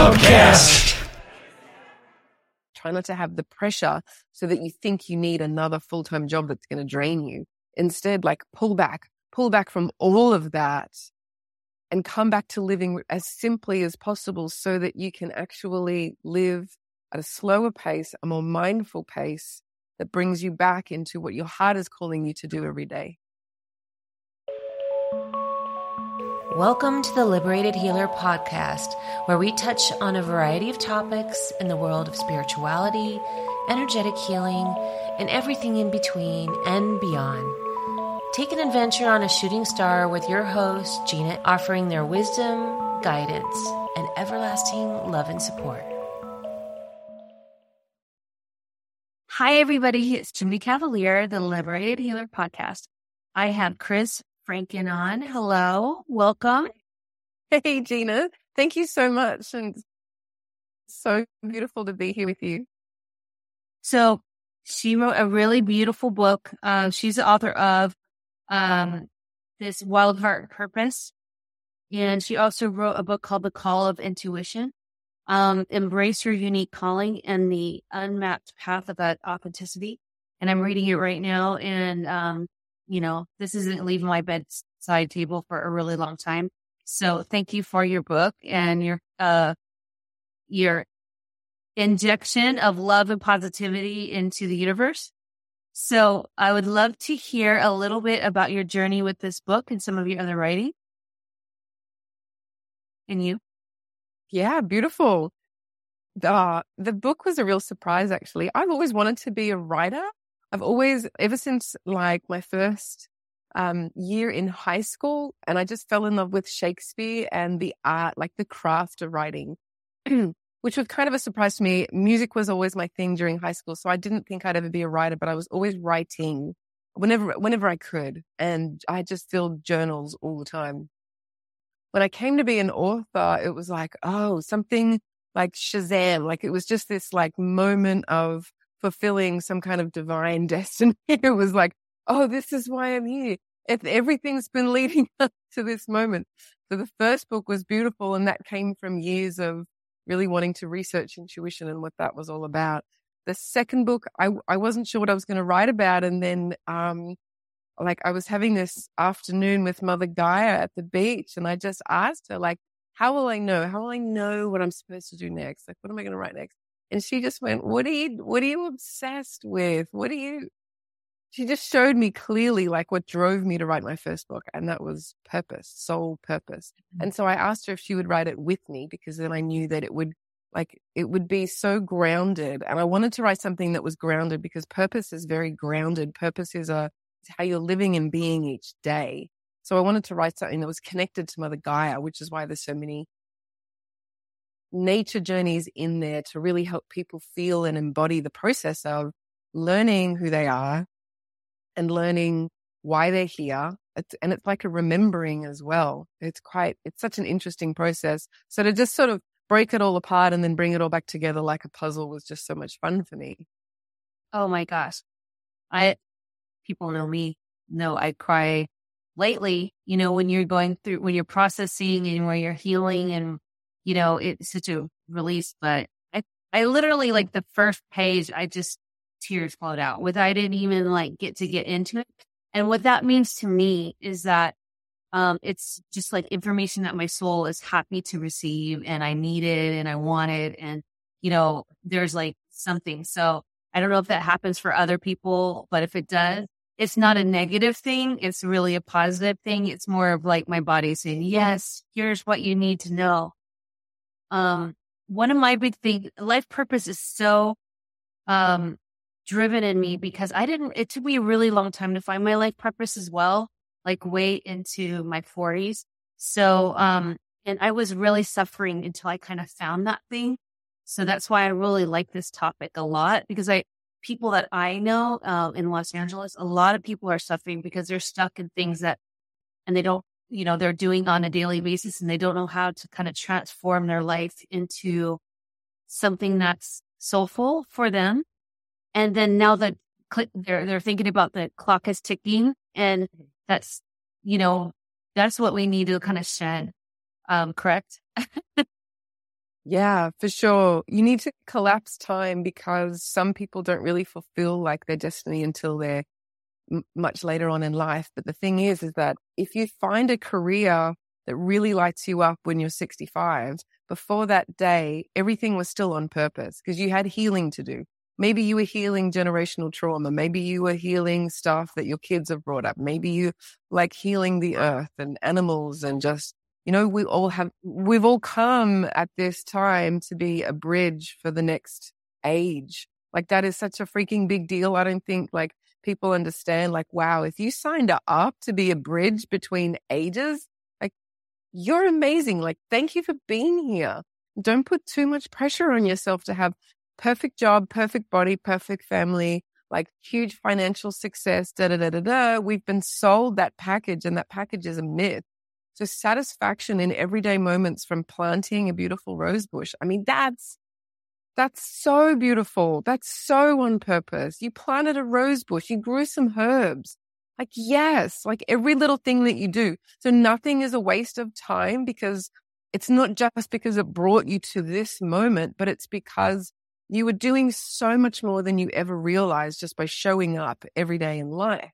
Podcast. Try not to have the pressure so that you think you need another full time job that's going to drain you. Instead, like pull back, pull back from all of that and come back to living as simply as possible so that you can actually live at a slower pace, a more mindful pace that brings you back into what your heart is calling you to do every day. Welcome to the Liberated Healer podcast, where we touch on a variety of topics in the world of spirituality, energetic healing, and everything in between and beyond. Take an adventure on a shooting star with your host, Gina, offering their wisdom, guidance, and everlasting love and support. Hi, everybody. It's Jimmy Cavalier, the Liberated Healer podcast. I have Kris Franken on. Hello, welcome. Hey, Gina. Thank you so much. And so beautiful to be here with you. So, she wrote a really beautiful book. Uh, she's the author of um, this Wild Heart Purpose. And she also wrote a book called The Call of Intuition. Um, embrace your unique calling and the unmapped path of that authenticity. And I'm reading it right now. And um, you know, this isn't leaving my bedside table for a really long time. So thank you for your book and your, uh, your injection of love and positivity into the universe. So I would love to hear a little bit about your journey with this book and some of your other writing. And you? Yeah, beautiful. Uh, the book was a real surprise, actually. I've always wanted to be a writer. I've always, ever since like my first um, year in high school, and I just fell in love with Shakespeare and the art, like the craft of writing, which was kind of a surprise to me. Music was always my thing during high school, so I didn't think I'd ever be a writer, but I was always writing whenever whenever I could, and I just filled journals all the time. When I came to be an author, it was like, oh, something like Shazam, like it was just this like moment of fulfilling some kind of divine destiny. it was like, oh, this is why I'm here. If everything's been leading up to this moment. So the first book was beautiful and that came from years of really wanting to research intuition and what that was all about. The second book, I, I wasn't sure what I was going to write about. And then, um, like I was having this afternoon with Mother Gaia at the beach and I just asked her, like, how will I know? How will I know what I'm supposed to do next? Like, what am I going to write next? And she just went, what are you, what are you obsessed with? What are you, she just showed me clearly like what drove me to write my first book. And that was purpose, soul purpose. Mm-hmm. And so I asked her if she would write it with me because then I knew that it would like, it would be so grounded. And I wanted to write something that was grounded because purpose is very grounded. Purpose is a, how you're living and being each day. So I wanted to write something that was connected to Mother Gaia, which is why there's so many nature journeys in there to really help people feel and embody the process of learning who they are and learning why they're here. It's, and it's like a remembering as well. It's quite, it's such an interesting process. So to just sort of break it all apart and then bring it all back together like a puzzle was just so much fun for me. Oh my gosh. I, people know me, know I cry lately, you know, when you're going through, when you're processing and where you're healing and you know, it's such a release, but I, I literally like the first page, I just tears flowed out with, I didn't even like get to get into it. And what that means to me is that, um, it's just like information that my soul is happy to receive and I need it and I want it. And, you know, there's like something. So I don't know if that happens for other people, but if it does, it's not a negative thing. It's really a positive thing. It's more of like my body saying, yes, here's what you need to know. Um, one of my big things, life purpose is so, um, driven in me because I didn't, it took me a really long time to find my life purpose as well, like way into my forties. So, um, and I was really suffering until I kind of found that thing. So that's why I really like this topic a lot because I, people that I know uh, in Los Angeles, a lot of people are suffering because they're stuck in things that, and they don't you know, they're doing on a daily basis and they don't know how to kind of transform their life into something that's soulful for them. And then now that they're, they're thinking about the clock is ticking and that's, you know, that's what we need to kind of shed. Um, correct? Yeah, for sure. You need to collapse time because some people don't really fulfill like their destiny until they're much later on in life. But the thing is, is that if you find a career that really lights you up when you're 65, before that day, everything was still on purpose because you had healing to do. Maybe you were healing generational trauma. Maybe you were healing stuff that your kids have brought up. Maybe you like healing the earth and animals and just, you know, we all have, we've all come at this time to be a bridge for the next age. Like that is such a freaking big deal. I don't think like people understand like, wow, if you signed up to be a bridge between ages, like you're amazing. Like, thank you for being here. Don't put too much pressure on yourself to have perfect job, perfect body, perfect family, like huge financial success, da da da da da. We've been sold that package and that package is a myth. So satisfaction in everyday moments from planting a beautiful rose bush. I mean, that's that's so beautiful. That's so on purpose. You planted a rose bush, you grew some herbs. Like, yes, like every little thing that you do. So nothing is a waste of time because it's not just because it brought you to this moment, but it's because you were doing so much more than you ever realized just by showing up every day in life.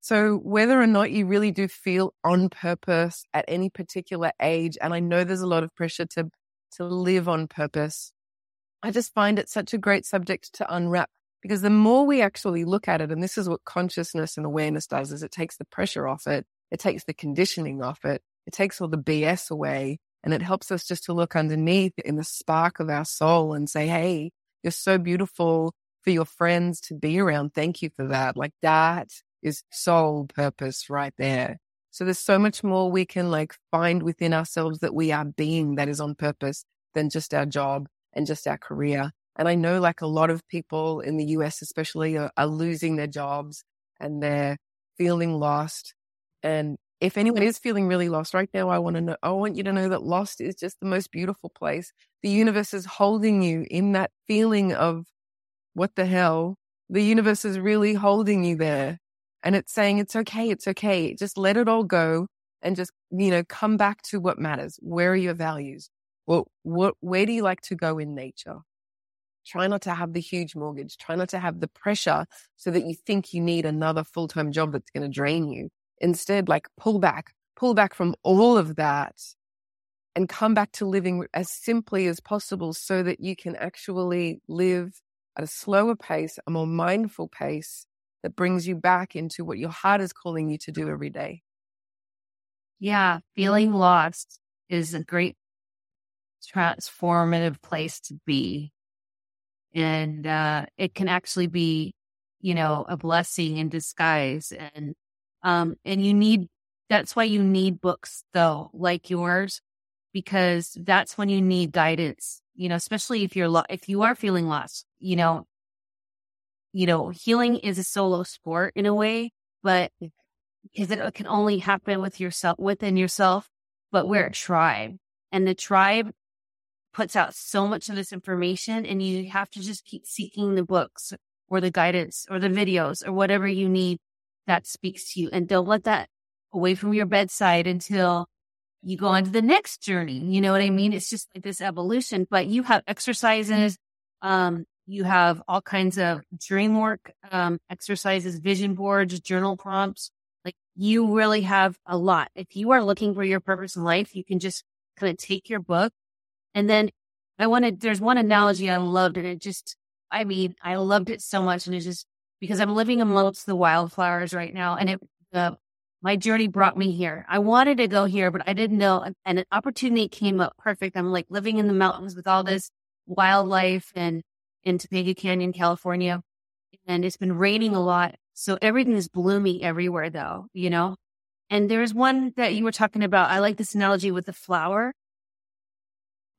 So whether or not you really do feel on purpose at any particular age, and I know there's a lot of pressure to, to live on purpose I just find it such a great subject to unwrap because the more we actually look at it, and this is what consciousness and awareness does, is it takes the pressure off it. It takes the conditioning off it. It takes all the BS away and it helps us just to look underneath in the spark of our soul and say, Hey, you're so beautiful for your friends to be around. Thank you for that. Like that is soul purpose right there. So there's so much more we can like find within ourselves that we are being that is on purpose than just our job and just our career. And I know like a lot of people in the US, especially, are, are losing their jobs and they're feeling lost. And if anyone is feeling really lost right now, I want to know, I want you to know that lost is just the most beautiful place. The universe is holding you in that feeling of what the hell? The universe is really holding you there. And it's saying, it's okay. It's okay. Just let it all go and just, you know, come back to what matters. Where are your values? Well, what, where do you like to go in nature? Try not to have the huge mortgage. Try not to have the pressure so that you think you need another full time job that's going to drain you. Instead, like pull back, pull back from all of that and come back to living as simply as possible so that you can actually live at a slower pace, a more mindful pace that brings you back into what your heart is calling you to do every day. Yeah, feeling lost is a great transformative place to be. And uh, it can actually be, you know, a blessing in disguise. And um, and you need that's why you need books though, like yours, because that's when you need guidance. You know, especially if you're lo- if you are feeling lost. You know, you know, healing is a solo sport in a way, but because it can only happen with yourself within yourself. But we're a tribe, and the tribe puts out so much of this information and you have to just keep seeking the books or the guidance or the videos or whatever you need that speaks to you. And don't let that away from your bedside until you go on to the next journey. You know what I mean? It's just like this evolution, but you have exercises. Um, you have all kinds of dream work, um, exercises, vision boards, journal prompts. Like you really have a lot. If you are looking for your purpose in life, you can just kind of take your book and then I wanted, there's one analogy I loved and it just, I mean, I loved it so much. And it's just because I'm living amongst the wildflowers right now and it, uh, my journey brought me here. I wanted to go here, but I didn't know. And an opportunity came up perfect. I'm like living in the mountains with all this wildlife and in Topanga Canyon, California. And it's been raining a lot. So everything is blooming everywhere though, you know? And there's one that you were talking about. I like this analogy with the flower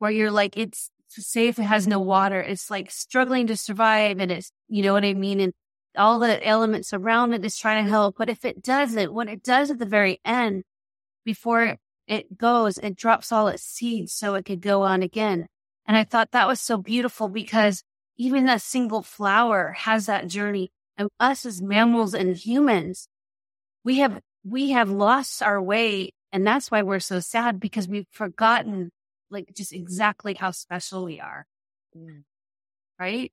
where you're like, it's if it has no water, it's like struggling to survive and it's, you know what I mean? And all the elements around it is trying to help. But if it doesn't, when it does at the very end, before it goes, it drops all its seeds so it could go on again. And I thought that was so beautiful because even a single flower has that journey. And us as mammals and humans, we have, we have lost our way. And that's why we're so sad because we've forgotten like just exactly how special we are. Mm. Right?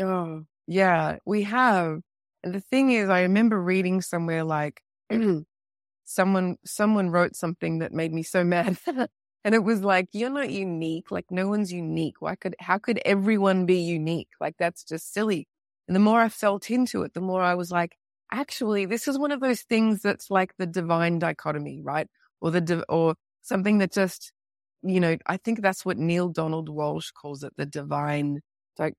Oh, yeah, we have. And the thing is, I remember reading somewhere like someone someone wrote something that made me so mad. and it was like, you're not unique. Like no one's unique. Why could how could everyone be unique? Like that's just silly. And the more I felt into it, the more I was like, actually, this is one of those things that's like the divine dichotomy, right? Or the div- or something that just, you know, I think that's what Neale Donald Walsch calls it, the divine, like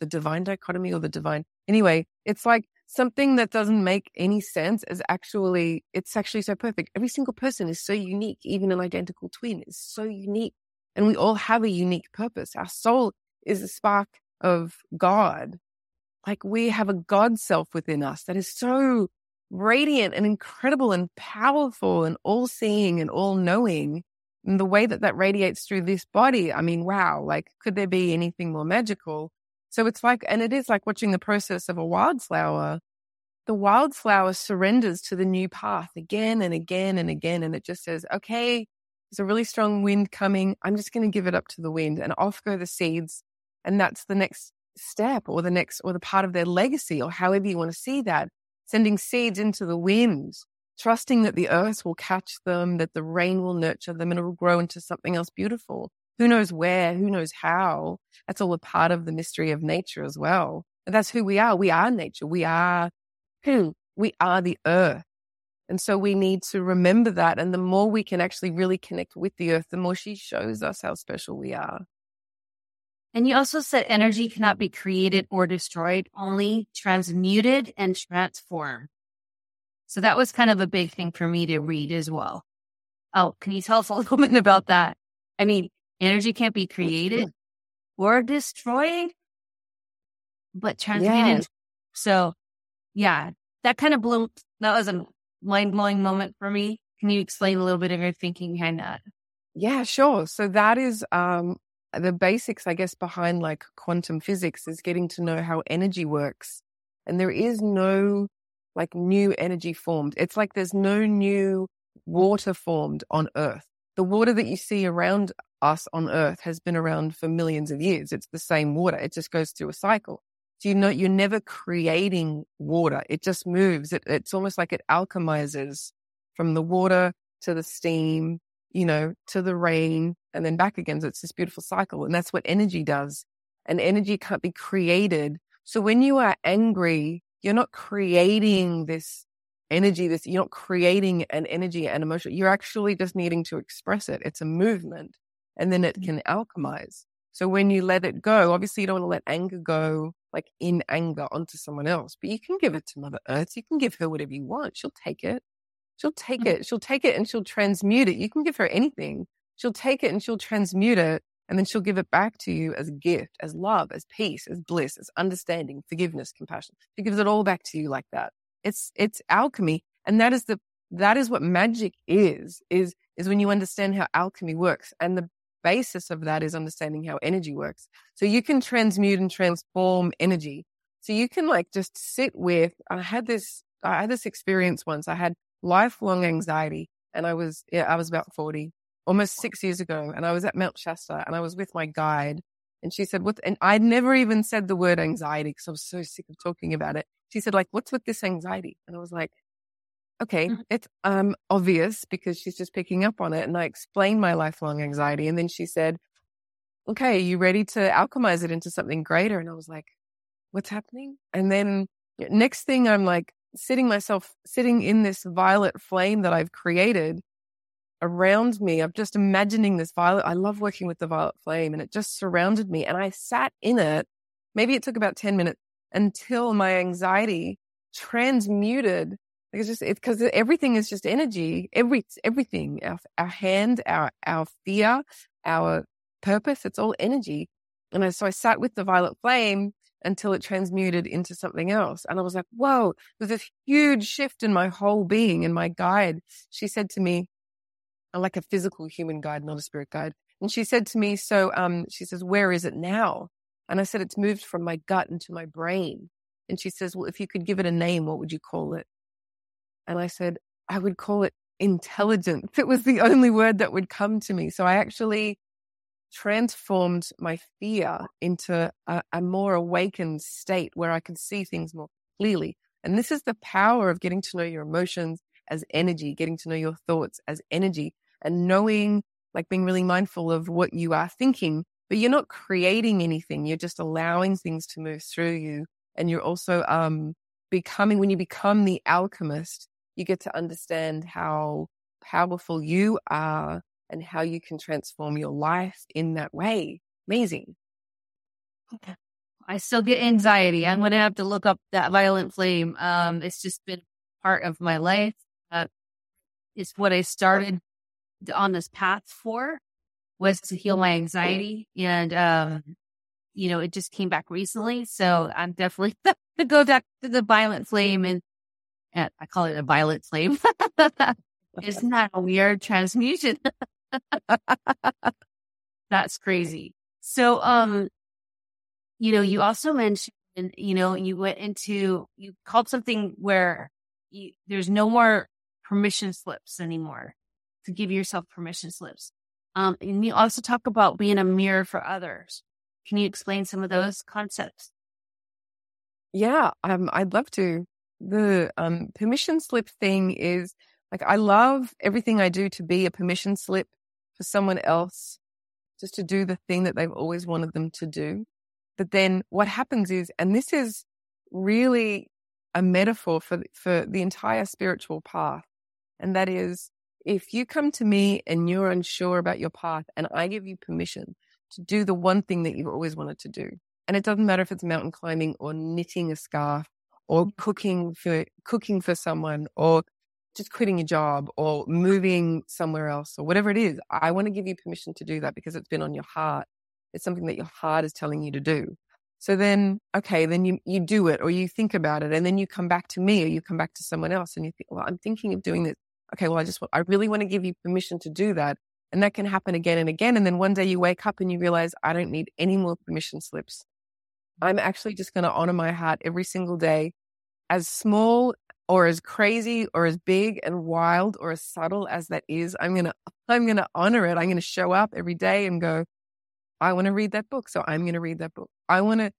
the divine dichotomy or the divine. Anyway, it's like something that doesn't make any sense is actually, it's actually so perfect. Every single person is so unique. Even an identical twin is so unique. And we all have a unique purpose. Our soul is a spark of God. Like we have a God self within us that is so radiant and incredible and powerful and all seeing and all knowing. And the way that that radiates through this body, I mean, wow, like could there be anything more magical? So it's like, and it is like watching the process of a wildflower. The wildflower surrenders to the new path again and again and again. And it just says, okay, there's a really strong wind coming. I'm just going to give it up to the wind and off go the seeds. And that's the next step or the next or the part of their legacy or however you want to see that. Sending seeds into the wind, trusting that the earth will catch them, that the rain will nurture them and it will grow into something else beautiful. Who knows where? Who knows how? That's all a part of the mystery of nature as well. And that's who we are. We are nature. We are who? We are the earth. And so we need to remember that. And the more we can actually really connect with the earth, the more she shows us how special we are. And you also said energy cannot be created or destroyed, only transmuted and transformed. So that was kind of a big thing for me to read as well. Oh, can you tell us a little bit about that? I mean, Energy can't be created or destroyed, but transmuted. So, yeah, that kind of blew. That was a mind blowing moment for me. Can you explain a little bit of your thinking behind that? Yeah, sure. So that is um, the basics, I guess, behind like quantum physics is getting to know how energy works. And there is no like new energy formed. It's like there's no new water formed on Earth. The water that you see around us on earth has been around for millions of years. It's the same water. It just goes through a cycle. So you know, you're never creating water. It just moves. It, it's almost like it alchemizes from the water to the steam, you know, to the rain and then back again. So it's this beautiful cycle. And that's what energy does. And energy can't be created. So when you are angry, you're not creating this energy, this, you're not creating an energy and emotion. You're actually just needing to express it. It's a movement and then it can alchemize. So when you let it go, obviously you don't want to let anger go like in anger onto someone else, but you can give it to Mother Earth. You can give her whatever you want. She'll take it. She'll take mm-hmm. it. She'll take it and she'll transmute it. You can give her anything. She'll take it and she'll transmute it and then she'll give it back to you as a gift, as love, as peace, as bliss, as understanding, forgiveness, compassion. She gives it all back to you like that. It's, it's alchemy. And that is the, that is what magic is, is, is when you understand how alchemy works. And the basis of that is understanding how energy works. So you can transmute and transform energy. So you can like just sit with, I had this, I had this experience once. I had lifelong anxiety and I was, yeah, I was about 40, almost six years ago. And I was at Mount Shasta and I was with my guide and she said, what, and I'd never even said the word anxiety because I was so sick of talking about it. She said, like, what's with this anxiety? And I was like, okay, mm-hmm. it's um obvious because she's just picking up on it. And I explained my lifelong anxiety. And then she said, okay, are you ready to alchemize it into something greater? And I was like, what's happening? And then next thing I'm like sitting myself, sitting in this violet flame that I've created around me. I'm just imagining this violet. I love working with the violet flame and it just surrounded me. And I sat in it. Maybe it took about 10 minutes until my anxiety transmuted it's just it's because everything is just energy. Every everything, our our hand, our our fear, our purpose, it's all energy. And I, so I sat with the violet flame until it transmuted into something else. And I was like, whoa, there's this huge shift in my whole being. And my guide, she said to me, like a physical human guide, not a spirit guide. And she said to me, so um, she says, where is it now? And I said, it's moved from my gut into my brain. And she says, well, if you could give it a name, what would you call it? And I said, I would call it intelligence. It was the only word that would come to me. So I actually transformed my fear into a, a more awakened state where I can see things more clearly. And this is the power of getting to know your emotions as energy, getting to know your thoughts as energy and knowing, like being really mindful of what you are thinking, but you're not creating anything. You're just allowing things to move through you. And you're also, um, becoming, when you become the alchemist, you get to understand how powerful you are and how you can transform your life in that way. Amazing. I still get anxiety. I'm going to have to look up that violent flame. Um, it's just been part of my life. Uh, it's what I started on this path for was to heal my anxiety. And, um, you know, it just came back recently. So I'm definitely to go back to the violent flame and, and I call it a violet flame. Isn't that a weird transmutation? That's crazy. So, um, you know, you also mentioned, you know, you went into, you called something where you, there's no more permission slips anymore to give yourself permission slips. Um, and you also talk about being a mirror for others. Can you explain some of those concepts? Yeah, um, I'd love to. The um, permission slip thing is like, I love everything I do to be a permission slip for someone else just to do the thing that they've always wanted them to do. But then what happens is, and this is really a metaphor for, for the entire spiritual path. And that is if you come to me and you're unsure about your path and I give you permission to do the one thing that you've always wanted to do, and it doesn't matter if it's mountain climbing or knitting a scarf or mm-hmm. cooking for, cooking for someone or just quitting your job or moving somewhere else or whatever it is. I want to give you permission to do that because it's been on your heart. It's something that your heart is telling you to do. So then, okay, then you, you do it or you think about it and then you come back to me or you come back to someone else and you think, well, I'm thinking of doing this. Okay, well, I just, I really want to give you permission to do that. And that can happen again and again. And then one day you wake up and you realize, I don't need any more permission slips. I'm actually just going to honor my heart every single day, as small or as crazy or as big and wild or as subtle as that is, I'm going to, I'm going to honor it. I'm going to show up every day and go, I want to read that book. So I'm going to read that book. I want to,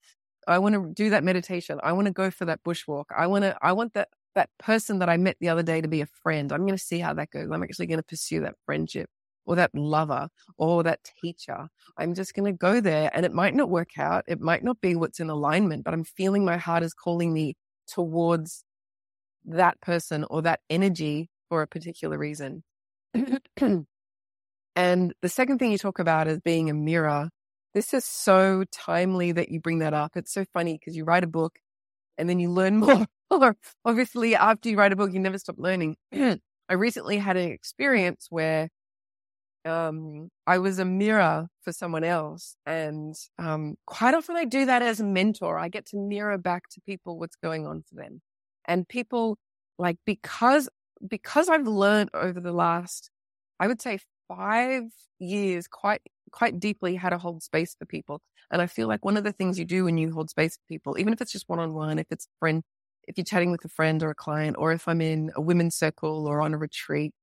I want to do that meditation. I want to go for that bushwalk. I want to, I want that, that person that I met the other day to be a friend. I'm going to see how that goes. I'm actually going to pursue that friendship or that lover or that teacher. I'm just going to go there and it might not work out. It might not be what's in alignment, but I'm feeling my heart is calling me towards that person or that energy for a particular reason. and the second thing you talk about is being a mirror. This is so timely that you bring that up. It's so funny because you write a book and then you learn more. Obviously, after you write a book, you never stop learning. I recently had an experience where um, I was a mirror for someone else. And um, quite often I do that as a mentor. I get to mirror back to people what's going on for them. And people like because because I've learned over the last, I would say five years quite quite deeply how to hold space for people. And I feel like one of the things you do when you hold space for people, even if it's just one on one, if it's a friend, if you're chatting with a friend or a client, or if I'm in a women's circle or on a retreat,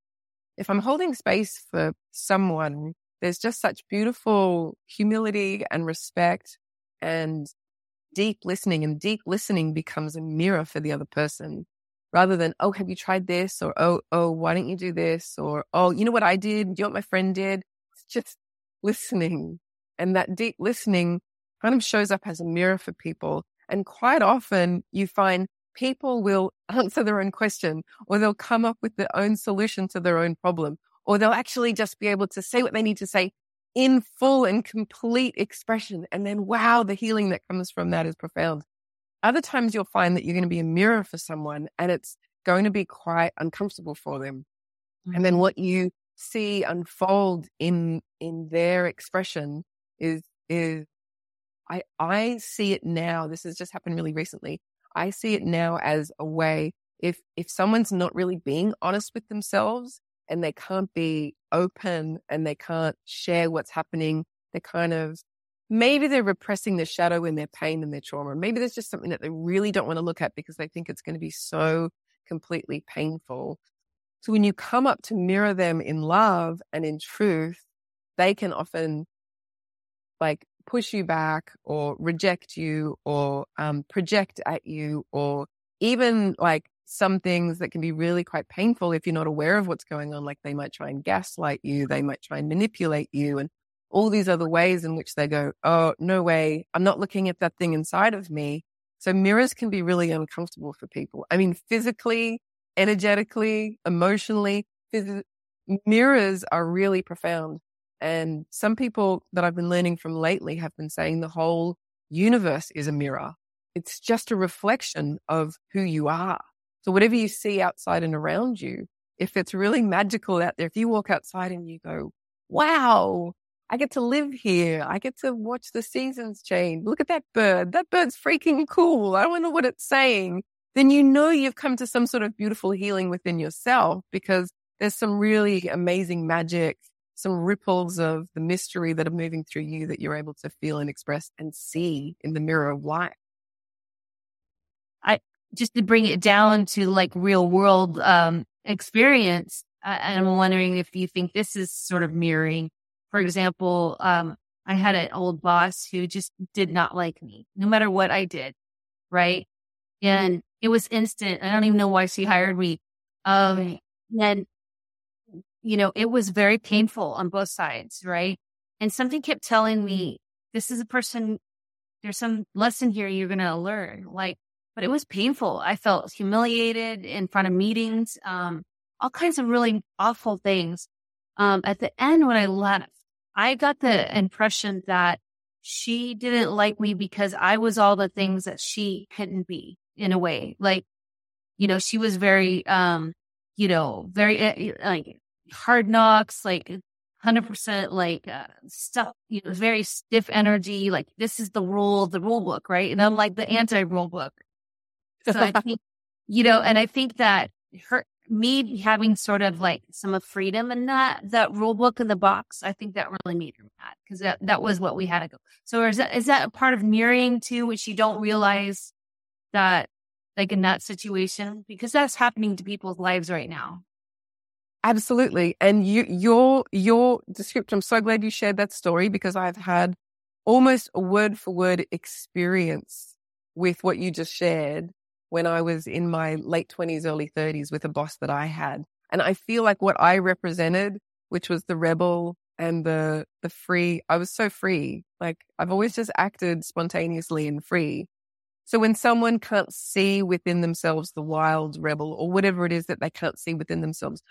if I'm holding space for someone, there's just such beautiful humility and respect and deep listening and deep listening becomes a mirror for the other person rather than, oh, have you tried this? Or, oh, oh, why don't you do this? Or, oh, you know what I did? You know what my friend did? It's just listening. And that deep listening kind of shows up as a mirror for people. And quite often you find people will answer their own question or they'll come up with their own solution to their own problem, or they'll actually just be able to say what they need to say in full and complete expression. And then, wow, the healing that comes from that is profound. Other times you'll find that you're going to be a mirror for someone and it's going to be quite uncomfortable for them. Mm-hmm. And then mm-hmm. what you see unfold in, in their expression is, is I, I see it now. This has just happened really recently. I see it now as a way if, if someone's not really being honest with themselves and they can't be open and they can't share what's happening. They're kind of, maybe they're repressing their shadow in their pain and their trauma. Maybe there's just something that they really don't want to look at because they think it's going to be so completely painful. So when you come up to mirror them in love and in truth, they can often like push you back or reject you or um, project at you or even like some things that can be really quite painful if you're not aware of what's going on. Like they might try and gaslight you, they might try and manipulate you, and all these other ways in which they go, Oh, no way, I'm not looking at that thing inside of me. So mirrors can be really uncomfortable for people. I mean, physically, energetically, emotionally, phys- mirrors are really profound. And some people that I've been learning from lately have been saying the whole universe is a mirror. It's just a reflection of who you are. So whatever you see outside and around you, if it's really magical out there, if you walk outside and you go, wow, I get to live here. I get to watch the seasons change. Look at that bird. That bird's freaking cool. I wonder what it's saying. Then you know you've come to some sort of beautiful healing within yourself because there's some really amazing magic, some ripples of the mystery that are moving through you that you're able to feel and express and see in the mirror of life. I just to bring it down to like real world um, experience. I'm wondering if you think this is sort of mirroring. For example, um, I had an old boss who just did not like me, no matter what I did, right? And it was instant. I don't even know why she hired me. Um, and you know, it was very painful on both sides, right? And something kept telling me, this is a person, there's some lesson here you're going to learn. Like, but it was painful. I felt humiliated in front of meetings, um, all kinds of really awful things. Um, at the end, when I left, I got the impression that she didn't like me because I was all the things that she couldn't be in a way. Like, you know, she was very, um, you know, very uh, like hard knocks, like 100% like uh, stuff, you know, very stiff energy. Like this is the rule, the rule book, right? And I'm like the anti rule book. So I think, you know, and I think that her, me having sort of like some of freedom and that, that rule book in the box, I think that really made her mad because that, that was what we had to go. So is that, is that a part of mirroring too, which you don't realize that like in that situation? Because that's happening to people's lives right now. Absolutely. And you, your, your description, I'm so glad you shared that story because I've had almost a word for word experience with what you just shared when I was in my late 20s, early 30s with a boss that I had. And I feel like what I represented, which was the rebel and the, the free, I was so free. Like I've always just acted spontaneously and free. So when someone can't see within themselves the wild rebel or whatever it is that they can't see within themselves,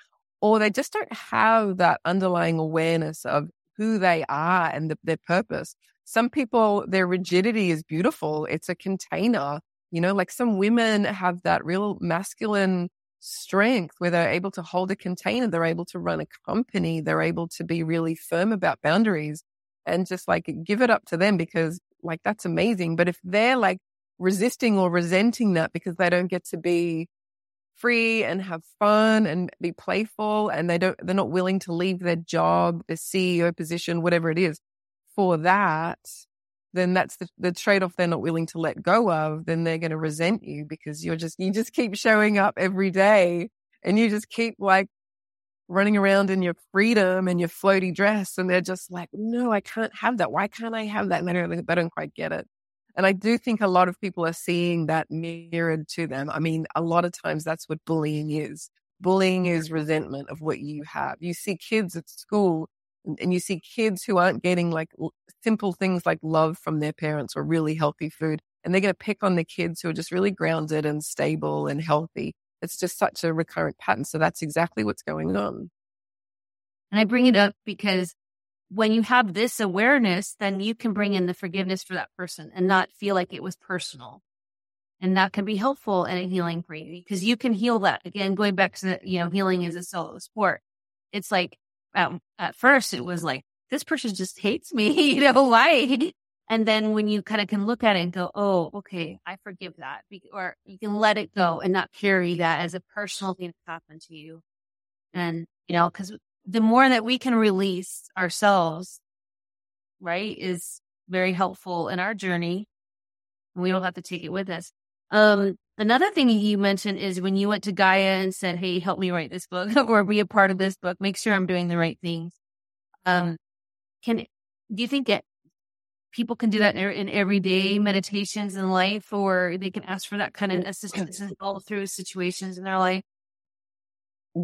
or they just don't have that underlying awareness of who they are and the, their purpose. Some people, their rigidity is beautiful. It's a container you know, like some women have that real masculine strength where they're able to hold a container, they're able to run a company, they're able to be really firm about boundaries and just like give it up to them because like that's amazing. But if they're like resisting or resenting that because they don't get to be free and have fun and be playful and they don't, they're not willing to leave their job, their CEO position, whatever it is for that, then that's the, the trade off they're not willing to let go of. Then they're going to resent you because you're just, you just keep showing up every day and you just keep like running around in your freedom and your floaty dress. And they're just like, no, I can't have that. Why can't I have that? And they don't, they don't quite get it. And I do think a lot of people are seeing that mirrored to them. I mean, a lot of times that's what bullying is. Bullying is resentment of what you have. You see kids at school and you see kids who aren't getting like simple things like love from their parents or really healthy food. And they're going to pick on the kids who are just really grounded and stable and healthy. It's just such a recurrent pattern. So that's exactly what's going on. And I bring it up because when you have this awareness, then you can bring in the forgiveness for that person and not feel like it was personal. And that can be helpful in a healing for you because you can heal that. Again, going back to the, you know, healing is a solo sport. It's like at, at first it was like, this person just hates me, you know, why? And then when you kind of can look at it and go, oh, okay, I forgive that. Or you can let it go and not carry that as a personal thing that happened to you. And, you know, because the more that we can release ourselves, right, is very helpful in our journey. We don't have to take it with us. Um, Another thing you mentioned is when you went to Gaia and said, Hey, help me write this book or be a part of this book, make sure I'm doing the right things. Um, can, do you think that people can do that in, in everyday meditations in life, or they can ask for that kind of assistance all through situations in their life?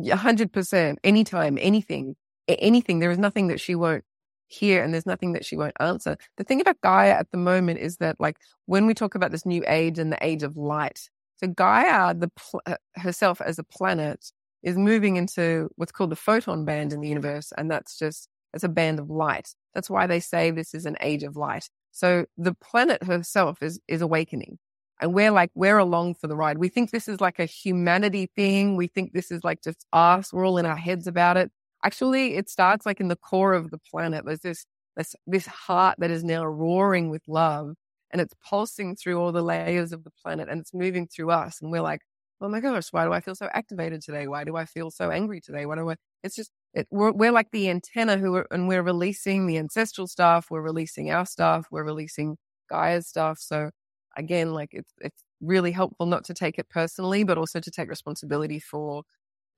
A hundred percent. Anytime, anything, anything. There is nothing that she won't hear and there's nothing that she won't answer. The thing about Gaia at the moment is that like when we talk about this new age and the age of light, so Gaia, the pl- uh, herself as a planet is moving into what's called the photon band in the universe. And that's just, it's a band of light. That's why they say this is an age of light. So the planet herself is, is awakening and we're like, we're along for the ride. We think this is like a humanity thing. We think this is like just us. We're all in our heads about it. Actually, it starts like in the core of the planet. There's this, this, this heart that is now roaring with love and it's pulsing through all the layers of the planet and it's moving through us. And we're like, oh my gosh, why do I feel so activated today? Why do I feel so angry today? Why do I? It's just it, we're, we're like the antenna who are, and we're releasing the ancestral stuff. We're releasing our stuff. We're releasing Gaia's stuff. So again, like it's it's really helpful not to take it personally, but also to take responsibility for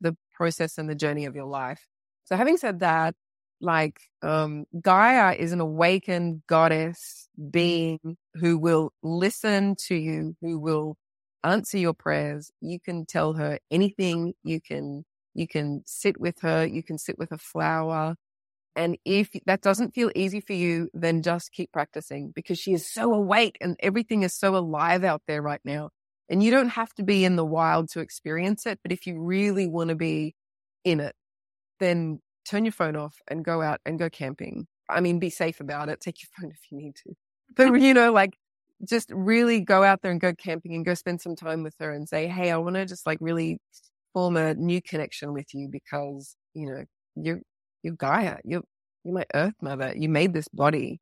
the process and the journey of your life. So having said that, like um, Gaia is an awakened goddess being who will listen to you, who will answer your prayers. You can tell her anything. You can, you can sit with her. You can sit with a flower. And if that doesn't feel easy for you, then just keep practicing because she is so awake and everything is so alive out there right now. And you don't have to be in the wild to experience it. But if you really want to be in it, then turn your phone off and go out and go camping. I mean, be safe about it. Take your phone if you need to. But, you know, like just really go out there and go camping and go spend some time with her and say, Hey, I want to just like really form a new connection with you because, you know, you're, you're Gaia. You're, you're my earth mother. You made this body.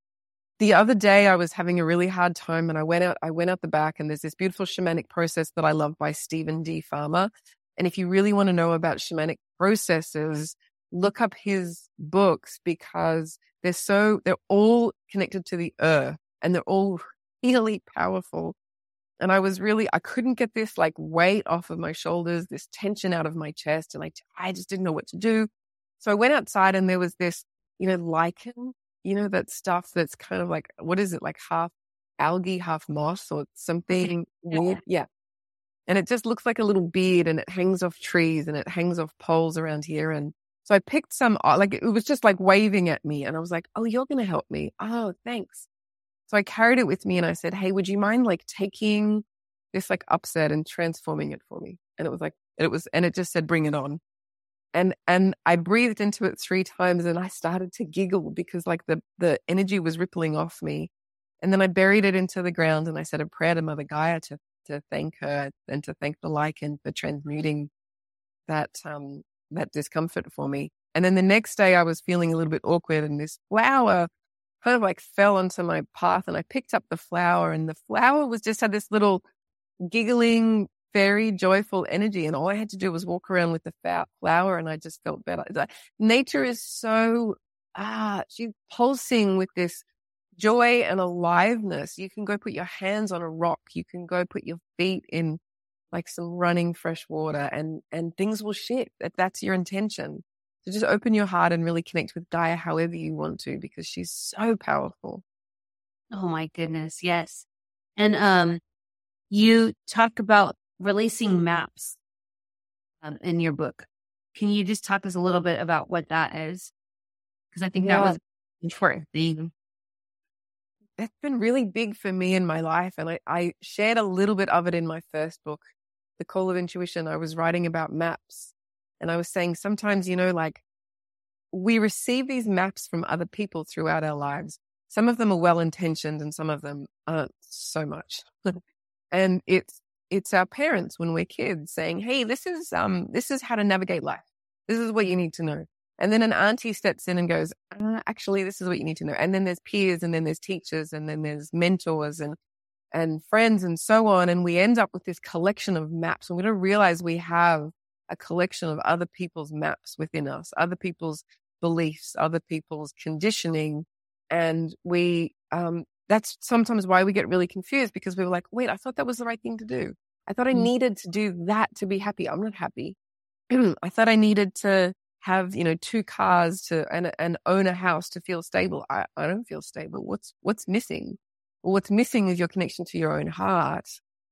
The other day I was having a really hard time and I went out, I went out the back and there's this beautiful shamanic process that I love by Steven D. Farmer. And if you really want to know about shamanic processes, look up his books because they're so, they're all connected to the earth and they're all really powerful. And I was really, I couldn't get this like weight off of my shoulders, this tension out of my chest. And I, I just didn't know what to do. So I went outside and there was this, you know, lichen, you know, that stuff that's kind of like, what is it? Like half algae, half moss or something yeah. weird. Yeah. And it just looks like a little beard and it hangs off trees and it hangs off poles around here. And so I picked some, uh, like it was just like waving at me. And I was like, oh, you're going to help me. Oh, thanks. So I carried it with me and I said, Hey, would you mind like taking this like upset and transforming it for me? And it was like, it was, and it just said, bring it on. And, and I breathed into it three times and I started to giggle because like the, the energy was rippling off me. And then I buried it into the ground and I said a prayer to Mother Gaia to, to thank her and to thank the lichen for transmuting that, um, that discomfort for me. And then the next day I was feeling a little bit awkward and this flower kind of like fell onto my path and I picked up the flower and the flower was just had this little giggling, very joyful energy. And all I had to do was walk around with the flower and I just felt better. Nature is so, ah, she's pulsing with this joy and aliveness. You can go put your hands on a rock. You can go put your feet in like some running fresh water and, and things will shift. If that's your intention. So just open your heart and really connect with Gaia however you want to because she's so powerful. Oh my goodness. Yes. And um you talk about releasing maps um, in your book. Can you just talk us a little bit about what that is? Because I think yeah. that was important thing. It's been really big for me in my life. And I, I shared a little bit of it in my first book, The Call of Intuition. I was writing about maps and I was saying sometimes, you know, like we receive these maps from other people throughout our lives. Some of them are well intentioned and some of them aren't so much. and it's, it's our parents when we're kids saying, Hey, this is, um, this is how to navigate life. This is what you need to know. And then an auntie steps in and goes, uh, actually, this is what you need to know. And then there's peers and then there's teachers and then there's mentors and, and friends and so on. And we end up with this collection of maps and we don't realize we have a collection of other people's maps within us, other people's beliefs, other people's conditioning. And we, um, that's sometimes why we get really confused because we are like, wait, I thought that was the right thing to do. I thought I mm. needed to do that to be happy. I'm not happy. I thought I needed to have, you know, two cars to and, and own a house to feel stable. I, I don't feel stable. What's, what's missing? Well, what's missing is your connection to your own heart.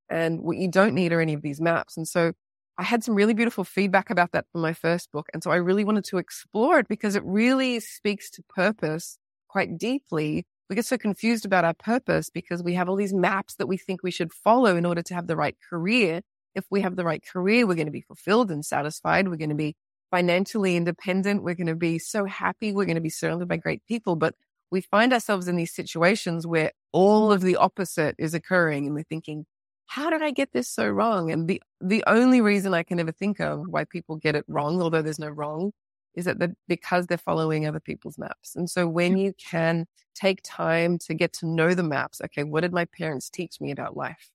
And what you don't need are any of these maps. And so I had some really beautiful feedback about that from my first book. And so I really wanted to explore it because it really speaks to purpose quite deeply. We get so confused about our purpose because we have all these maps that we think we should follow in order to have the right career. If we have the right career, we're going to be fulfilled and satisfied. We're going to be financially independent. We're going to be so happy. We're going to be surrounded by great people. But we find ourselves in these situations where all of the opposite is occurring and we're thinking, how did I get this so wrong? And the, the only reason I can ever think of why people get it wrong, although there's no wrong, is that they're, because they're following other people's maps. And so when you can take time to get to know the maps, okay, what did my parents teach me about life?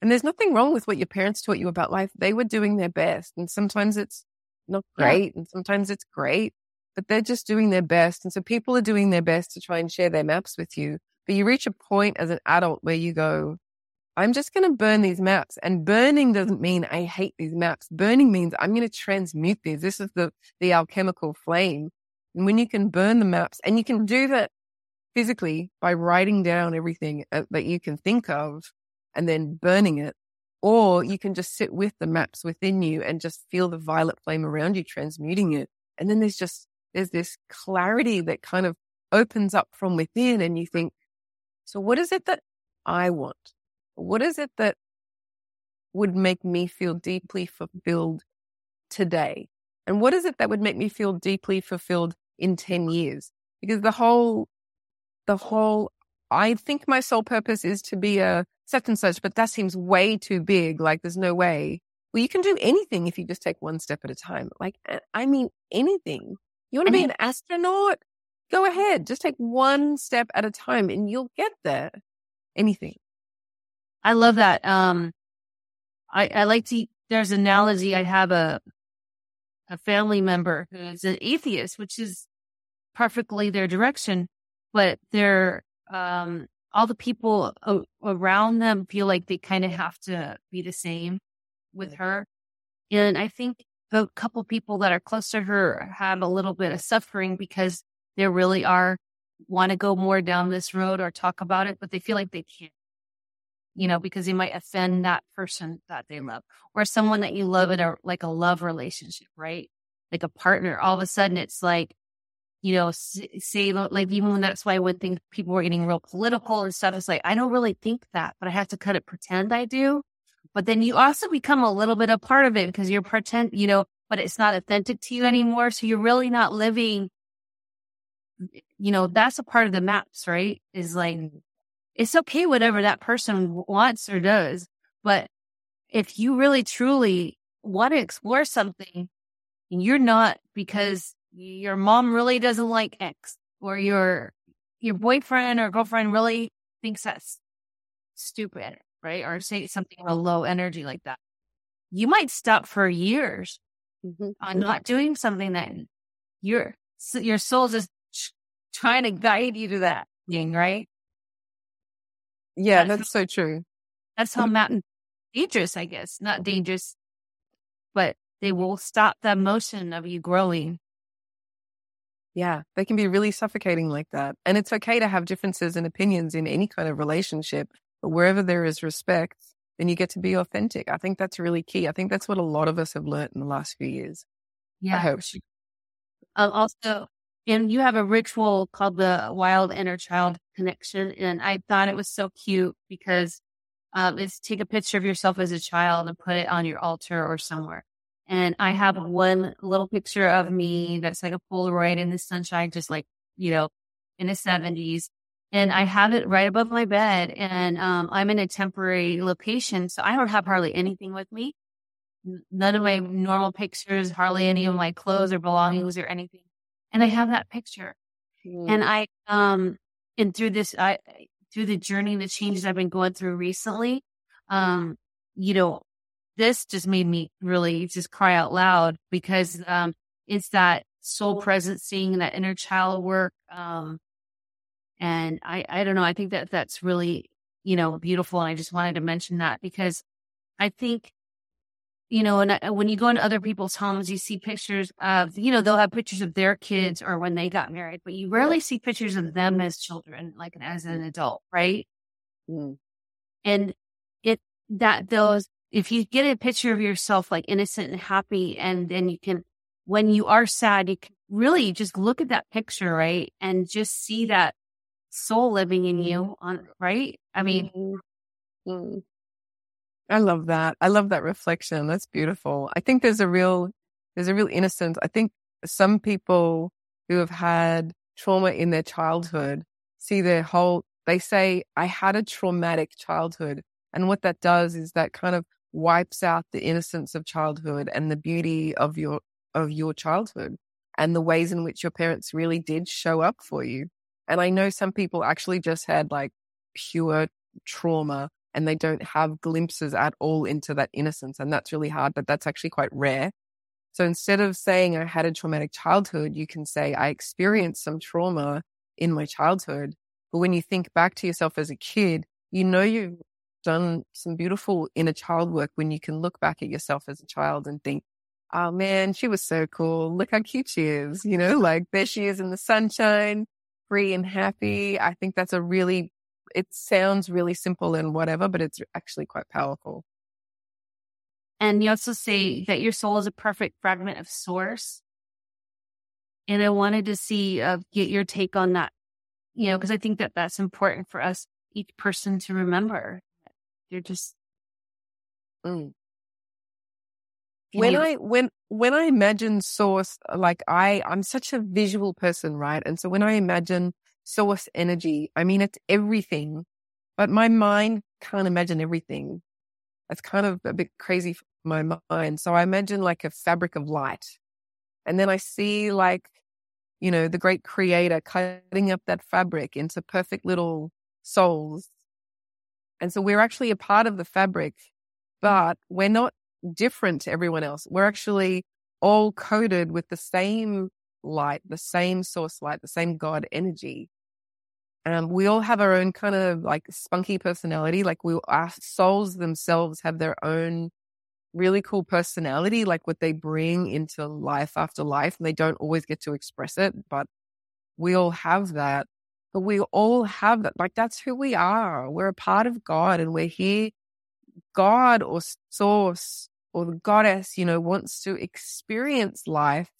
And there's nothing wrong with what your parents taught you about life. They were doing their best. And sometimes it's not great yeah. and sometimes it's great, but they're just doing their best. And so people are doing their best to try and share their maps with you. But you reach a point as an adult where you go, I'm just going to burn these maps. And burning doesn't mean I hate these maps. Burning means I'm going to transmute these. This is the, the alchemical flame. And when you can burn the maps and you can do that physically by writing down everything uh, that you can think of and then burning it, or you can just sit with the maps within you and just feel the violet flame around you, transmuting it. And then there's just, there's this clarity that kind of opens up from within and you think, so what is it that I want? What is it that would make me feel deeply fulfilled today? And what is it that would make me feel deeply fulfilled in 10 years? Because the whole, the whole, I think my sole purpose is to be a such and such, but that seems way too big. Like there's no way. Well, you can do anything if you just take one step at a time. Like, eh, I mean, anything. You want to be an astronaut? Go ahead. Just take one step at a time and you'll get there. Anything. I love that. Um, I, I like to, there's an analogy. I have a, a family member who is an atheist, which is perfectly their direction, but they're, um, all the people o- around them feel like they kind of have to be the same with her. And I think the couple people that are close to her have a little bit of suffering because they really are want to go more down this road or talk about it, but they feel like they can't you know, because you might offend that person that they love or someone that you love in a like a love relationship, right? Like a partner. All of a sudden, it's like, you know, say like even when that's why when things people were getting real political and stuff, it's like I don't really think that, but I have to kind of pretend I do. But then you also become a little bit a part of it because you're pretend, you know, but it's not authentic to you anymore. So you're really not living. You know, that's a part of the maps, right? Is like it's okay, whatever that person wants or does. But if you really truly want to explore something and you're not because your mom really doesn't like X or your, your boyfriend or girlfriend really thinks that's stupid, right? Or say something a low energy like that. You might stop for years mm-hmm. on not doing something that your, your soul's just trying to guide you to that thing, right? Yeah, that's, that's so true. That's how mountain dangerous, I guess. Not dangerous, but they will stop the motion of you growing. Yeah, they can be really suffocating like that. And it's okay to have differences and opinions in any kind of relationship, but wherever there is respect, then you get to be authentic. I think that's really key. I think that's what a lot of us have learned in the last few years. Yeah. I hope. Um, also, and you have a ritual called the Wild Inner Child Connection. And I thought it was so cute because um, it's take a picture of yourself as a child and put it on your altar or somewhere. And I have one little picture of me that's like a Polaroid in the sunshine, just like, you know, in the 70s. And I have it right above my bed. And um, I'm in a temporary location. So I don't have hardly anything with me. None of my normal pictures, hardly any of my clothes or belongings or anything and I have that picture. Mm. And I, um, and through this, I, through the journey, the changes I've been going through recently, um, you know, this just made me really just cry out loud because, um, it's that soul presence, seeing that inner child work. Um, and I, I don't know. I think that that's really, you know, beautiful. And I just wanted to mention that because I think you know, and I, when you go into other people's homes, you see pictures of, you know, they'll have pictures of their kids or when they got married, but you rarely see pictures of them as children, like as an adult, right? Mm. And it, that those, if you get a picture of yourself like innocent and happy, and then you can, when you are sad, you can really just look at that picture, right? And just see that soul living in you on, right? I mean, mm-hmm. mm. I love that. I love that reflection. That's beautiful. I think there's a real, there's a real innocence. I think some people who have had trauma in their childhood see their whole, they say, I had a traumatic childhood. And what that does is that kind of wipes out the innocence of childhood and the beauty of your, of your childhood and the ways in which your parents really did show up for you. And I know some people actually just had like pure trauma and they don't have glimpses at all into that innocence. And that's really hard, but that's actually quite rare. So instead of saying I had a traumatic childhood, you can say I experienced some trauma in my childhood. But when you think back to yourself as a kid, you know you've done some beautiful inner child work when you can look back at yourself as a child and think, oh man, she was so cool. Look how cute she is. You know, like there she is in the sunshine, free and happy. I think that's a really it sounds really simple and whatever, but it's actually quite powerful. And you also say that your soul is a perfect fragment of source. And I wanted to see, uh, get your take on that, you know, because I think that that's important for us, each person to remember. You're just. Mm. When. I when when I imagine source, like I I'm such a visual person, right? And so when I imagine source energy. I mean, it's everything, but my mind can't imagine everything. It's kind of a bit crazy for my mind. So I imagine like a fabric of light. And then I see like, you know, the great creator cutting up that fabric into perfect little souls. And so we're actually a part of the fabric, but we're not different to everyone else. We're actually all coded with the same light, the same source light, the same God energy. Um, we all have our own kind of like spunky personality. Like we, our souls themselves have their own really cool personality, like what they bring into life after life. And they don't always get to express it, but we all have that. But we all have that. Like that's who we are. We're a part of God and we're here. God or source or the goddess, you know, wants to experience life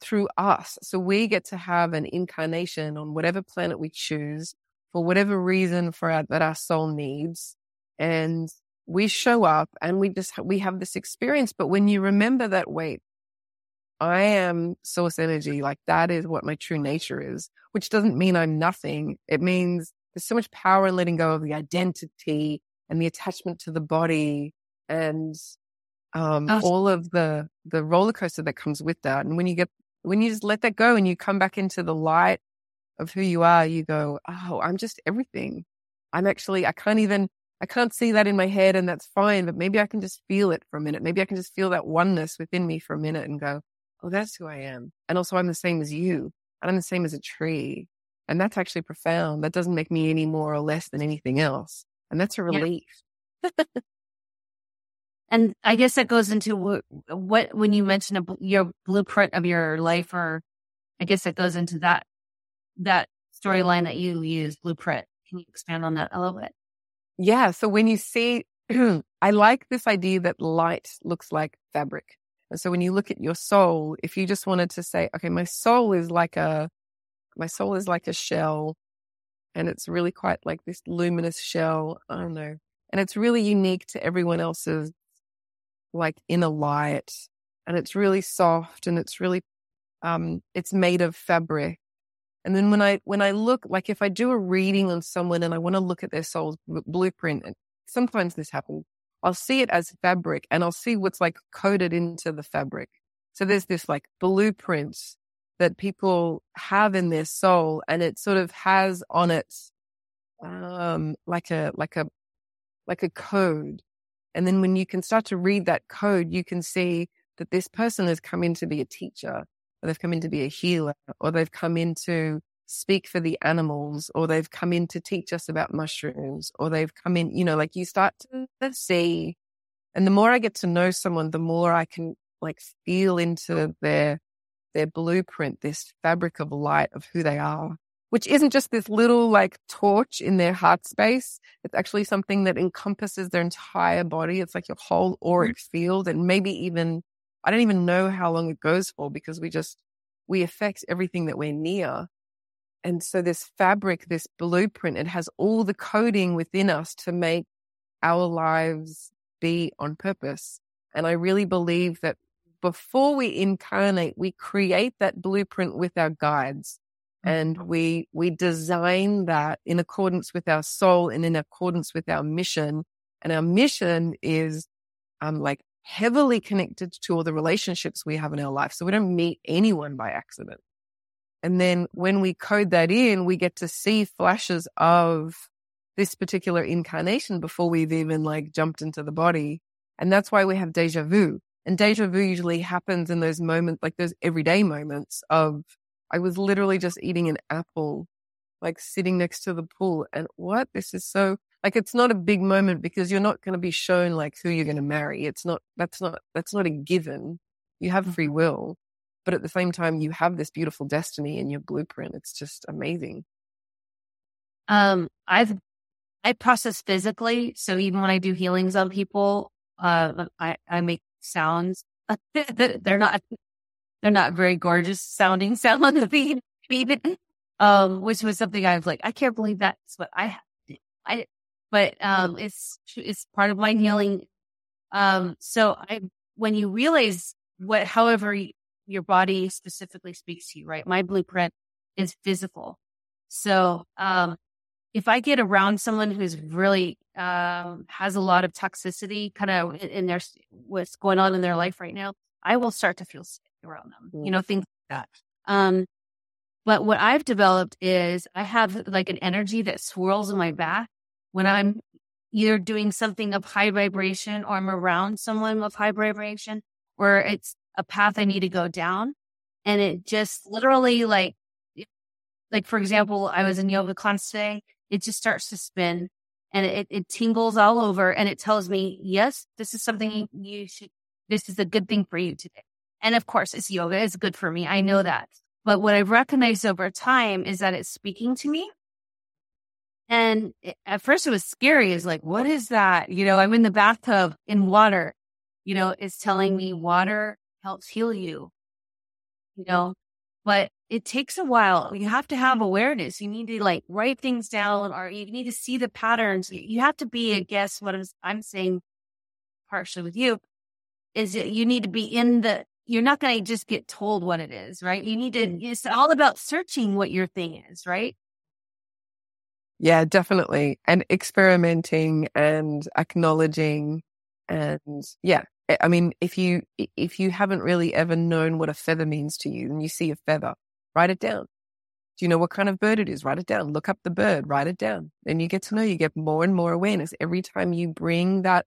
through us. So we get to have an incarnation on whatever planet we choose for whatever reason for our, that our soul needs. And we show up and we just, we have this experience. But when you remember that, wait, I am source energy. Like that is what my true nature is, which doesn't mean I'm nothing. It means there's so much power in letting go of the identity and the attachment to the body and um, oh. all of the the roller coaster that comes with that. And when you get when you just let that go and you come back into the light of who you are, you go, Oh, I'm just everything. I'm actually, I can't even, I can't see that in my head and that's fine, but maybe I can just feel it for a minute. Maybe I can just feel that oneness within me for a minute and go, Oh, that's who I am. And also I'm the same as you and I'm the same as a tree. And that's actually profound. That doesn't make me any more or less than anything else. And that's a relief. Yeah. And I guess that goes into what, what when you mention a, your blueprint of your life, or I guess that goes into that that storyline that you use, blueprint. Can you expand on that a little bit? Yeah. So when you see, I like this idea that light looks like fabric. And so when you look at your soul, if you just wanted to say, okay, my soul is like a, my soul is like a shell and it's really quite like this luminous shell. I don't know. And it's really unique to everyone else's like inner light and it's really soft and it's really um it's made of fabric. And then when i when i look like if i do a reading on someone and i want to look at their soul's blueprint and sometimes this happens i'll see it as fabric and i'll see what's like coded into the fabric. So there's this like blueprint that people have in their soul and it sort of has on it um like a like a like a code and then when you can start to read that code, you can see that this person has come in to be a teacher, or they've come in to be a healer, or they've come in to speak for the animals, or they've come in to teach us about mushrooms, or they've come in, you know, like you start to see. And the more I get to know someone, the more I can like feel into their, their blueprint, this fabric of light of who they are, which isn't just this little like torch in their heart space. It's actually something that encompasses their entire body. It's like your whole Mm-hmm. auric field and maybe even, I don't even know how long it goes for because we just, we affect everything that we're near. And so this fabric, this blueprint, it has all the coding within us to make our lives be on purpose. And I really believe that before we incarnate, we create that blueprint with our guides and we, we design that in accordance with our soul and in accordance with our mission. And our mission is, um, like heavily connected to all the relationships we have in our life. So we don't meet anyone by accident. And then when we code that in, we get to see flashes of this particular incarnation before we've even like jumped into the body. And that's why we have deja vu. And deja vu usually happens in those moments, like those everyday moments of, I was literally just eating an apple, like sitting next to the pool. And what? This is so, like, it's not a big moment because you're not going to be shown like who you're going to marry. It's not, that's not, that's not a given. You have free will. But at the same time, you have this beautiful destiny in your blueprint. It's just amazing. Um, I've I process physically, so even when I do healings on people, uh, I I make sounds. they're not they're not very gorgeous sounding sounds even, um, which was something I've like. I can't believe that's what I. I, but um, it's it's part of my healing. Um, so I when you realize what, however your body specifically speaks to you, right? My blueprint is physical. So, um, if I get around someone who's really, um, has a lot of toxicity kind of in their, what's going on in their life right now, I will start to feel sick around them, you know, things like that. Um, but what I've developed is I have like an energy that swirls in my back when I'm either doing something of high vibration or I'm around someone of high vibration or it's a path I need to go down. And it just literally like, like for example, I was in yoga class today. It just starts to spin and it, it tingles all over and it tells me, yes, this is something you should, this is a good thing for you today. And of course, it's yoga. It's good for me. I know that. But what I've recognized over time is that it's speaking to me. And at first it was scary. It's like, what is that? You know, I'm in the bathtub in water. You know, it's telling me water helps heal you. You know, but it takes a while. You have to have awareness. You need to like write things down or you need to see the patterns. You have to be, I guess, what I'm, I'm saying partially with you is you need to be in the, you're not going to just get told what it is, right? You need to, mm. it's all about searching what your thing is, right? Yeah, definitely. And experimenting and acknowledging and yeah. I- I mean, if you, if you haven't really ever known what a feather means to you and you see a feather, write it down. Do you know what kind of bird it is? Write it down. Look up the bird, write it down. Then you get to know, you get more and more awareness. Every time you bring that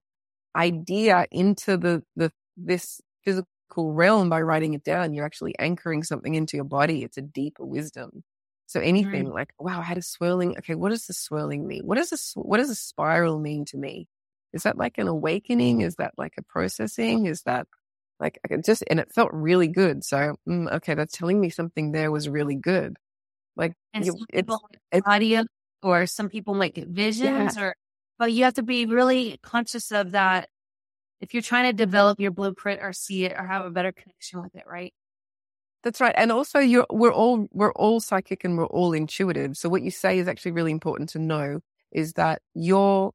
idea into the, the, this physical realm by writing it down, you're actually anchoring something into your body. It's a deeper wisdom. So anything like, wow, I had a swirling. Okay. What does the swirling mean? What does a, sw- what does a spiral mean to me? Is that like an awakening? Is that like a processing? Is that like I could just, and it felt really good. So, mm, okay, that's telling me something there was really good. Like, And you- some it's, people like it's- audio or some people might get visions or, but you have to be really conscious of that. If you're trying to develop your blueprint or see it or have a better connection with it, right? That's right. And also you're, we're all, we're all psychic and we're all intuitive. So what you say is actually really important to know is that you're,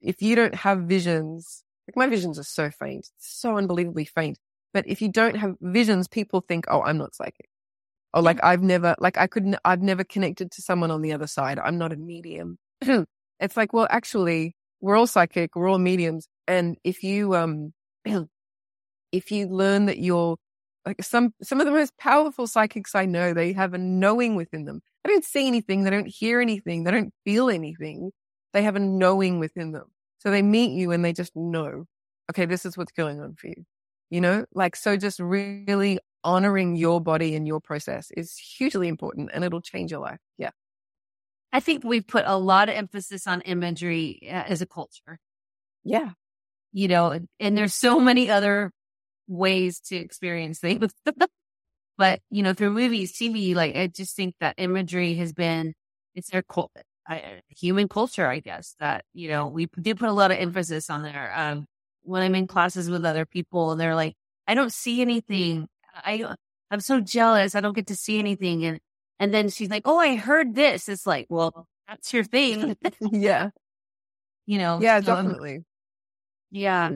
if you don't have visions, like my visions are so faint, so unbelievably faint. But if you don't have visions, people think, oh, I'm not psychic. Or like mm-hmm. I've never, like I couldn't, I've never connected to someone on the other side. I'm not a medium. it's like, well, actually, we're all psychic. We're all mediums. And if you, um, if you learn that you're like some, some of the most powerful psychics I know, they have a knowing within them. They don't see anything. They don't hear anything. They don't feel anything. They have a knowing within them. So they meet you and they just know, okay, this is what's going on for you. You know, like, so just really honoring your body and your process is hugely important and it'll change your life. Yeah. I think we've put a lot of emphasis on imagery uh, as a culture. Yeah. you know, and, and there's so many other ways to experience things. but, you know, through movies, TV, like I just think that imagery has been, it's their cult, I, human culture, I guess, that, you know, we do put a lot of emphasis on there. Um, when I'm in classes with other people and they're like, I don't see anything. I, I'm so jealous. I don't get to see anything. And, and then she's like, Oh, I heard this. It's like, well, that's your thing. yeah. You know? Yeah, so, definitely. Yeah.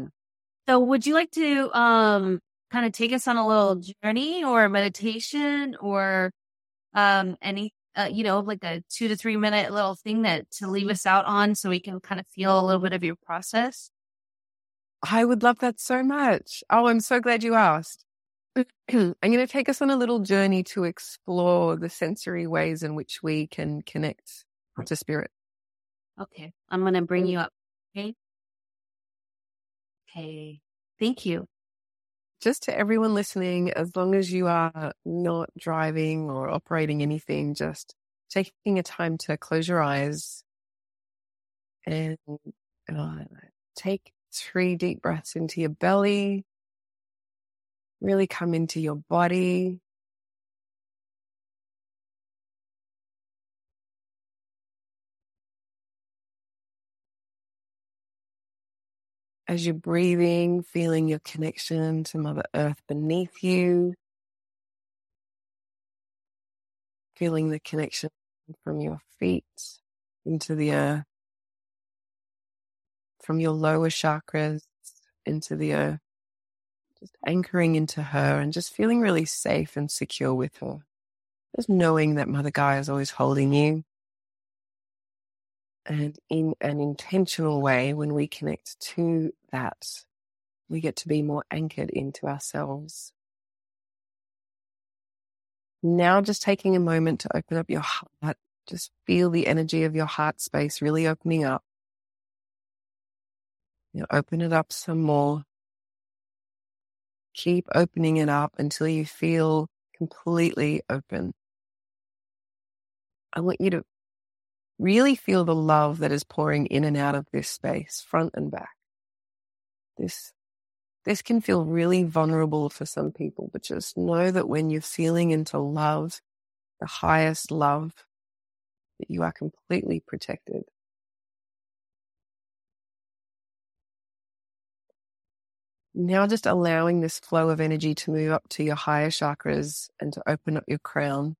So would you like to, um, kind of take us on a little journey or meditation or, um, any, uh, you know, like a two to three minute little thing that to leave us out on so we can kind of feel a little bit of your process? I would love that so much. Oh, I'm so glad you asked. I'm going to take us on a little journey to explore the sensory ways in which we can connect to spirit. Okay. I'm going to bring you up. Okay. Okay. Thank you. Just to everyone listening, as long as you are not driving or operating anything, just taking a time to close your eyes and uh, take three deep breaths into your belly. Really come into your body. As you're breathing, feeling your connection to Mother Earth beneath you. Feeling the connection from your feet into the earth from your lower chakras into the earth, just anchoring into her and just feeling really safe and secure with her. Just knowing that Mother Gaia is always holding you. And in an intentional way, when we connect to that, we get to be more anchored into ourselves. Now, just taking a moment to open up your heart, just feel the energy of your heart space really opening up. You know, open it up some more. Keep opening it up until you feel completely open. I want you to really feel the love that is pouring in and out of this space, front and back. This, this can feel really vulnerable for some people, but just know that when you're feeling into love, the highest love, that you are completely protected. Now just allowing this flow of energy to move up to your higher chakras and to open up your crown.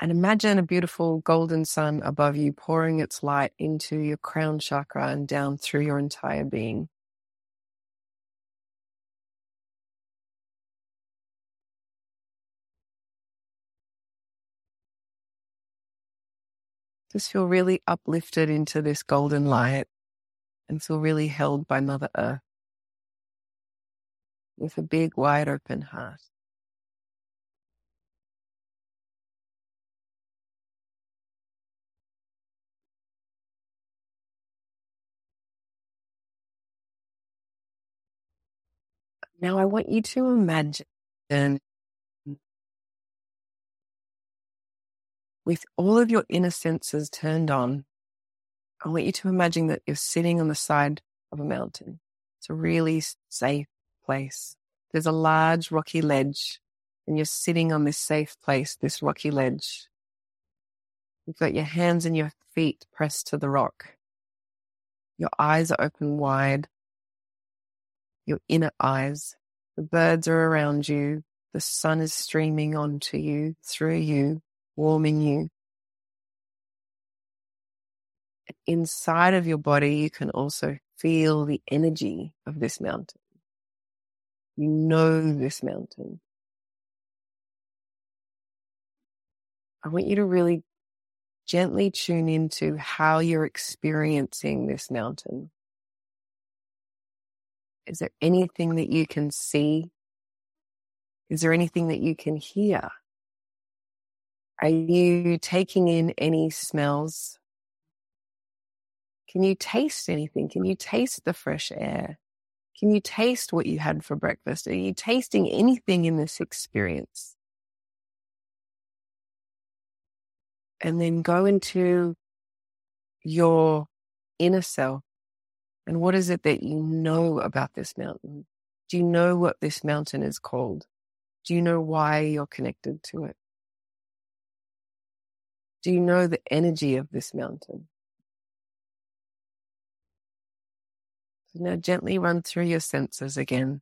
And imagine a beautiful golden sun above you pouring its light into your crown chakra and down through your entire being. Just feel really uplifted into this golden light and feel really held by Mother Earth with a big, wide open heart. Now, I want you to imagine with all of your inner senses turned on, I want you to imagine that you're sitting on the side of a mountain. It's a really safe place. There's a large rocky ledge and you're sitting on this safe place, this rocky ledge. You've got your hands and your feet pressed to the rock. Your eyes are open wide. Your inner eyes. The birds are around you. The sun is streaming onto you, through you, warming you inside of your body, you can also feel the energy of this mountain. You know this mountain. I want you to really gently tune into how you're experiencing this mountain. Is there anything that you can see? Is there anything that you can hear? Are you taking in any smells? Can you taste anything? Can you taste the fresh air? Can you taste what you had for breakfast? Are you tasting anything in this experience? And then go into your inner self And what is it that you know about this mountain? Do you know what this mountain is called? Do you know why you're connected to it? Do you know the energy of this mountain? So now gently run through your senses again.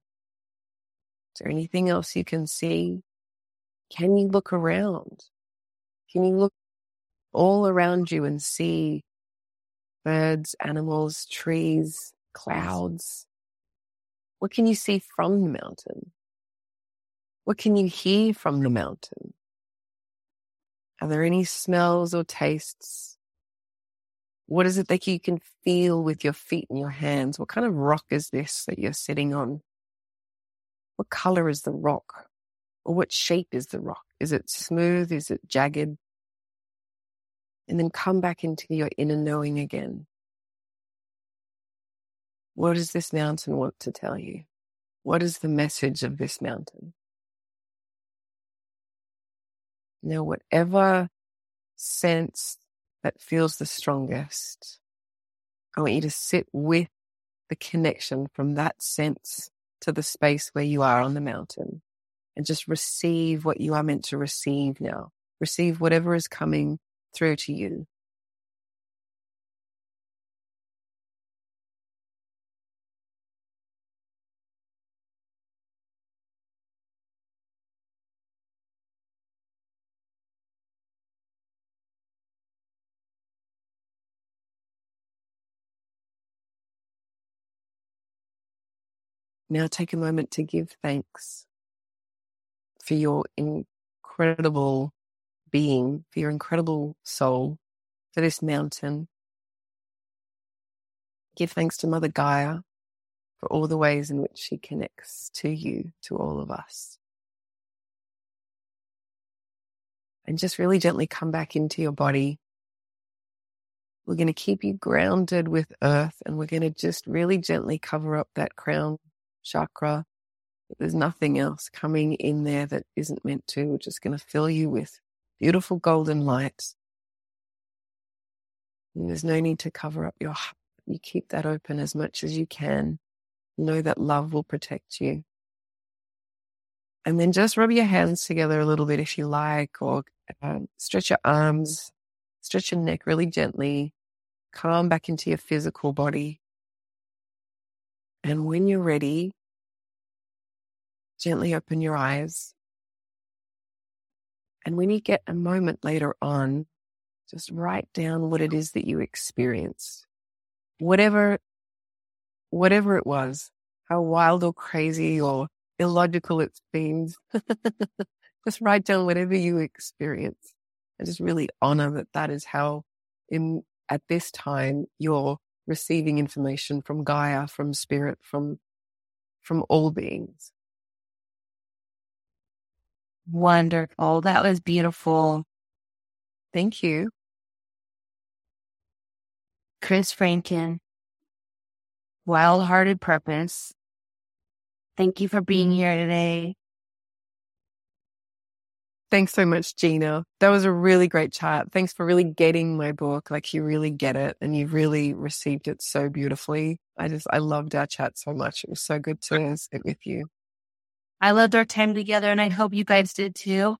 Is there anything else you can see? Can you look around? Can you look all around you and see birds, animals, trees, clouds? What can you see from the mountain? What can you hear from the mountain? Are there any smells or tastes? What is it that you can feel with your feet and your hands? What kind of rock is this that you're sitting on? What color is the rock? Or what shape is the rock? Is it smooth? Is it jagged? And then come back into your inner knowing again. What does this mountain want to tell you? What is the message of this mountain? Now, whatever sense that feels the strongest, I want you to sit with the connection from that sense to the space where you are on the mountain and just receive what you are meant to receive now. Receive whatever is coming through to you. Now take a moment to give thanks for your incredible being, for your incredible soul, for this mountain. Give thanks to Mother Gaia for all the ways in which she connects to you, to all of us. And just really gently come back into your body. We're going to keep you grounded with earth and we're going to just really gently cover up that crown chakra. There's nothing else coming in there that isn't meant to. We're just going to fill you with beautiful golden light. And there's no need to cover up your heart. You keep that open as much as you can. Know that love will protect you. And then just rub your hands together a little bit if you like, or uh, stretch your arms, stretch your neck really gently. Calm back into your physical body. And when you're ready, gently open your eyes. And when you get a moment later on, just write down what it is that you experienced. Whatever, whatever it was, how wild or crazy or illogical it seems. just write down whatever you experience and just really honor that that is how in, at this time you're receiving information from Gaia, from spirit, from, from all beings. Wonderful. That was beautiful. Thank you. Kris Franken, Wildhearted Purpose. Thank you for being mm. here today. Thanks so much, Gina. That was a really great chat. Thanks for really getting my book. Like you really get it and you really received it so beautifully. I just, I loved our chat so much. It was so good to sit with you. I loved our time together and I hope you guys did too.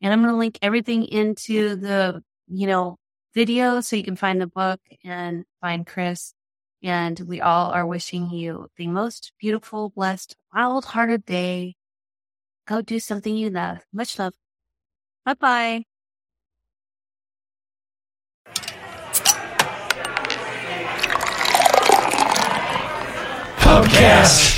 And I'm going to link everything into the, you know, video so you can find the book and find Kris. And we all are wishing you the most beautiful, blessed, wild hearted day. Go do something you love. Much love. Bye bye. Podcast.